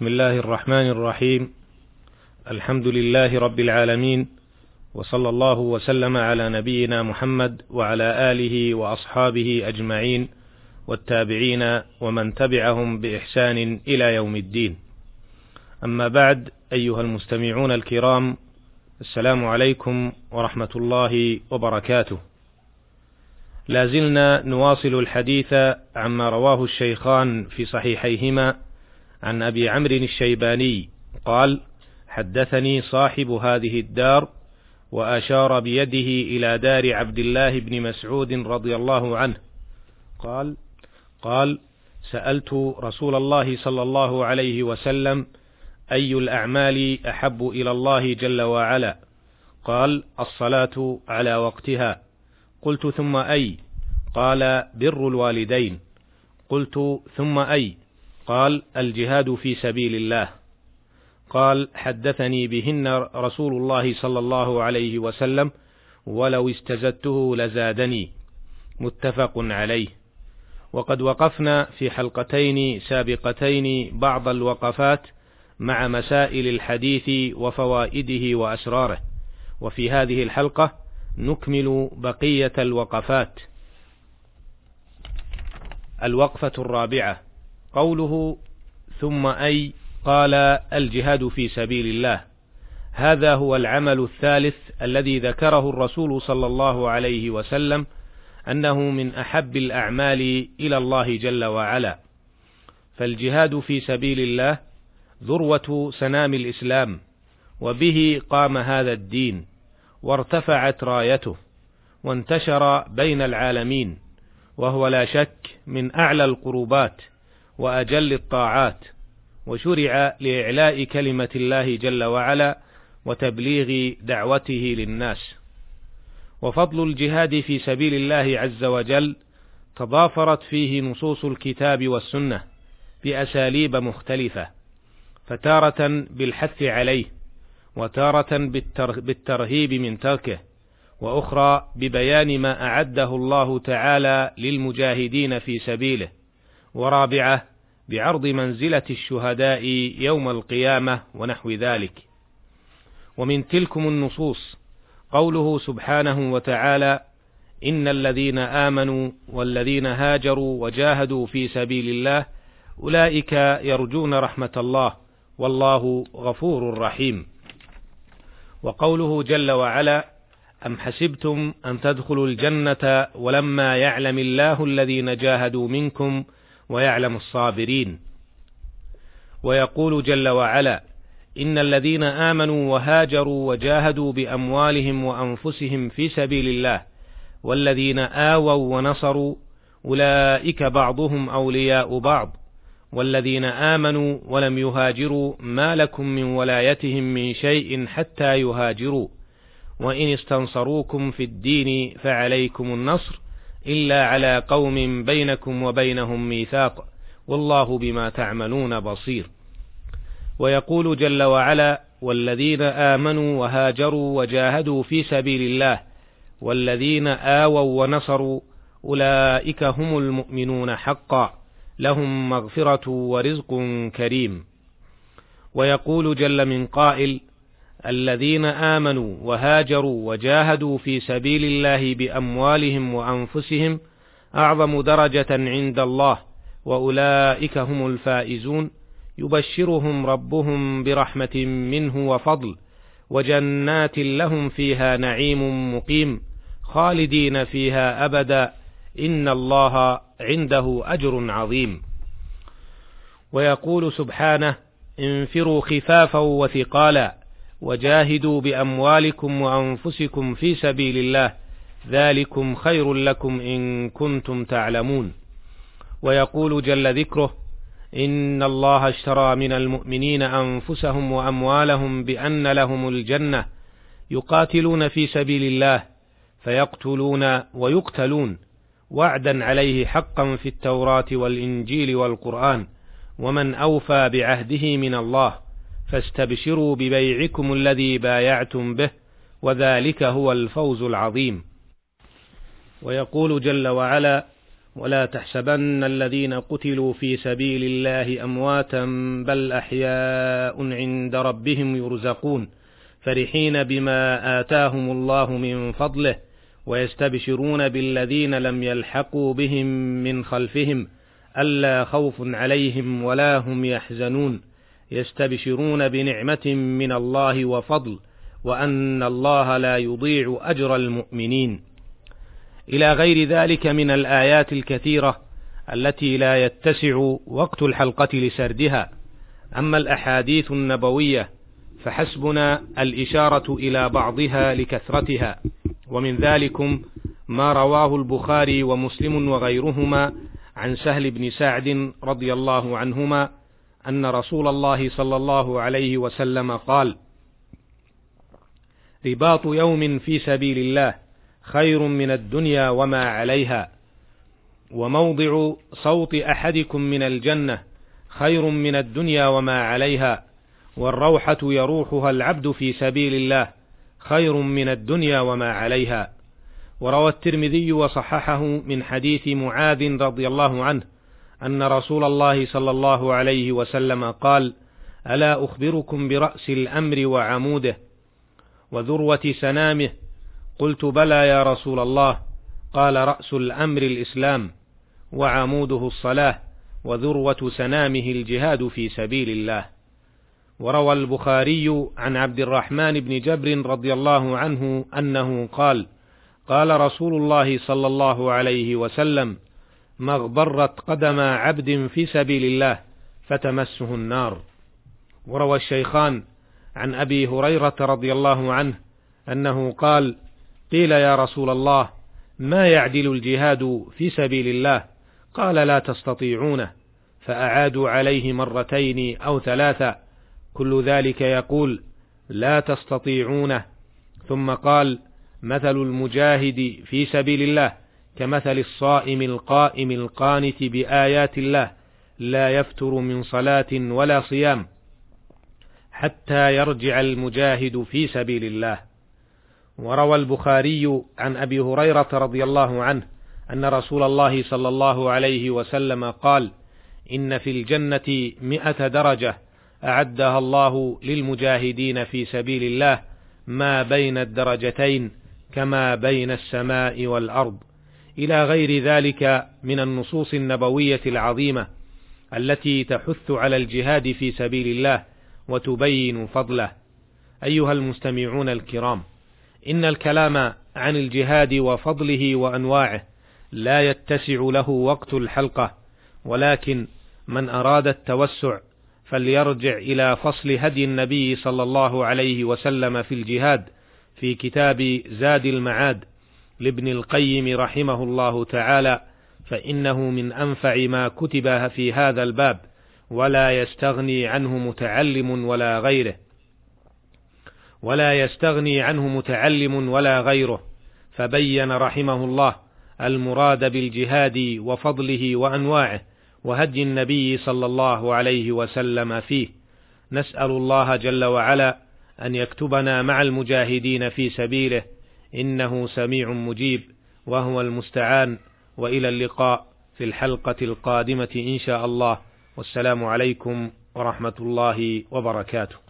بسم الله الرحمن الرحيم. الحمد لله رب العالمين وصلى الله وسلم على نبينا محمد وعلى آله وأصحابه أجمعين والتابعين ومن تبعهم بإحسان إلى يوم الدين. أما بعد أيها المستمعون الكرام السلام عليكم ورحمة الله وبركاته. لا زلنا نواصل الحديث عما رواه الشيخان في صحيحيهما عن أبي عمرو الشيباني قال حدثني صاحب هذه الدار وأشار بيده إلى دار عبد الله بن مسعود رضي الله عنه. قال قال سألت رسول الله صلى الله عليه وسلم أي الأعمال أحب إلى الله جل وعلا؟ قال الصلاة على وقتها. قلت ثم أي؟ قال بر الوالدين. قلت ثم أي؟ قال الجهاد في سبيل الله. قال حدثني بهن رسول الله صلى الله عليه وسلم ولو استزدته لزادني. متفق عليه. وقد وقفنا في حلقتين سابقتين بعض الوقفات مع مسائل الحديث وفوائده وأسراره. وفي هذه الحلقة نكمل بقية الوقفات. الوقفة الرابعة. قوله ثم أي قال الجهاد في سبيل الله. هذا هو العمل الثالث الذي ذكره الرسول صلى الله عليه وسلم أنه من أحب الأعمال إلى الله جل وعلا. فالجهاد في سبيل الله ذروة سنام الإسلام وبه قام هذا الدين وارتفعت رايته وانتشر بين العالمين وهو لا شك من أعلى القربات وأجل الطاعات وشرع لإعلاء كلمة الله جل وعلا وتبليغ دعوته للناس. وفضل الجهاد في سبيل الله عز وجل تضافرت فيه نصوص الكتاب والسنة بأساليب مختلفة فتارة بالحث عليه وتارة بالترهيب من تركه وأخرى ببيان ما أعده الله تعالى للمجاهدين في سبيله. ورابعة بعرض منزلة الشهداء يوم القيامة ونحو ذلك. ومن تلكم النصوص قوله سبحانه وتعالى إن الذين آمنوا والذين هاجروا وجاهدوا في سبيل الله أولئك يرجون رحمة الله والله غفور رحيم. وقوله جل وعلا أم حسبتم أن تدخلوا الجنة ولما يعلم الله الذين جاهدوا منكم ويعلم الصابرين. ويقول جل وعلا إن الذين آمنوا وهاجروا وجاهدوا بأموالهم وأنفسهم في سبيل الله والذين آووا ونصروا أولئك بعضهم أولياء بعض والذين آمنوا ولم يهاجروا ما لكم من ولايتهم من شيء حتى يهاجروا وإن استنصروكم في الدين فعليكم النصر إلا على قوم بينكم وبينهم ميثاق والله بما تعملون بصير. ويقول جل وعلا والذين آمنوا وهاجروا وجاهدوا في سبيل الله والذين آووا ونصروا أولئك هم المؤمنون حقا لهم مغفرة ورزق كريم. ويقول جل من قائل الذين آمنوا وهاجروا وجاهدوا في سبيل الله بأموالهم وأنفسهم أعظم درجة عند الله وأولئك هم الفائزون. يبشرهم ربهم برحمة منه وفضل وجنات لهم فيها نعيم مقيم خالدين فيها أبدا. إن الله عنده أجر عظيم. ويقول سبحانه انفروا خفافا وثقالا. وجاهدوا بأموالكم وأنفسكم في سبيل الله. ذلكم خير لكم إن كنتم تعلمون. ويقول جل ذكره إن الله اشترى من المؤمنين أنفسهم وأموالهم بأن لهم الجنة يقاتلون في سبيل الله فيقتلون ويقتلون وعدا عليه حقا في التوراة والإنجيل والقرآن ومن أوفى بعهده من الله. فاستبشروا ببيعكم الذي بايعتم به وذلك هو الفوز العظيم. ويقول جل وعلا ولا تحسبن الذين قتلوا في سبيل الله أمواتا بل أحياء عند ربهم يرزقون فرحين بما آتاهم الله من فضله ويستبشرون بالذين لم يلحقوا بهم من خلفهم ألا خوف عليهم ولا هم يحزنون يستبشرون بنعمة من الله وفضل وأن الله لا يضيع أجر المؤمنين. إلى غير ذلك من الآيات الكثيرة التي لا يتسع وقت الحلقة لسردها. أما الأحاديث النبوية فحسبنا الإشارة إلى بعضها لكثرتها. ومن ذلكم ما رواه البخاري ومسلم وغيرهما عن سهل بن سعد رضي الله عنهما أن رسول الله صلى الله عليه وسلم قال رباط يوم في سبيل الله خير من الدنيا وما عليها وموضع صوت أحدكم من الجنة خير من الدنيا وما عليها والروحة يروحها العبد في سبيل الله خير من الدنيا وما عليها. وروى الترمذي وصححه من حديث معاذ رضي الله عنه أن رسول الله صلى الله عليه وسلم قال ألا أخبركم برأس الأمر وعموده وذروة سنامه؟ قلت بلى يا رسول الله. قال رأس الأمر الإسلام وعموده الصلاة وذروة سنامه الجهاد في سبيل الله. وروى البخاري عن عبد الرحمن بن جبر رضي الله عنه أنه قال قال رسول الله صلى الله عليه وسلم ما اغبرت قدم عبد في سبيل الله فتمسه النار. وروى الشيخان عن أبي هريرة رضي الله عنه أنه قال قيل يا رسول الله ما يعدل الجهاد في سبيل الله؟ قال لا تستطيعونه. فأعادوا عليه مرتين أو ثلاثا كل ذلك يقول لا تستطيعونه. ثم قال مثل المجاهد في سبيل الله. كمثل الصائم القائم القانت بآيات الله لا يفتر من صلاة ولا صيام حتى يرجع المجاهد في سبيل الله. وروى البخاري عن أبي هريرة رضي الله عنه أن رسول الله صلى الله عليه وسلم قال إن في الجنة مائه درجة أعدها الله للمجاهدين في سبيل الله ما بين الدرجتين كما بين السماء والأرض. إلى غير ذلك من النصوص النبوية العظيمة التي تحث على الجهاد في سبيل الله وتبين فضله. أيها المستمعون الكرام إن الكلام عن الجهاد وفضله وأنواعه لا يتسع له وقت الحلقة ولكن من أراد التوسع فليرجع إلى فصل هدي النبي صلى الله عليه وسلم في الجهاد في كتاب زاد المعاد لابن القيم رحمه الله تعالى فإنه من أنفع ما كتب في هذا الباب ولا يستغني عنه متعلم ولا غيره. ولا يستغني عنه متعلم ولا غيره فبين رحمه الله المراد بالجهاد وفضله وأنواعه وهدي النبي صلى الله عليه وسلم فيه. نسأل الله جل وعلا أن يكتبنا مع المجاهدين في سبيله إنه سميع مجيب وهو المستعان وإلى اللقاء في الحلقة القادمة إن شاء الله. والسلام عليكم ورحمة الله وبركاته.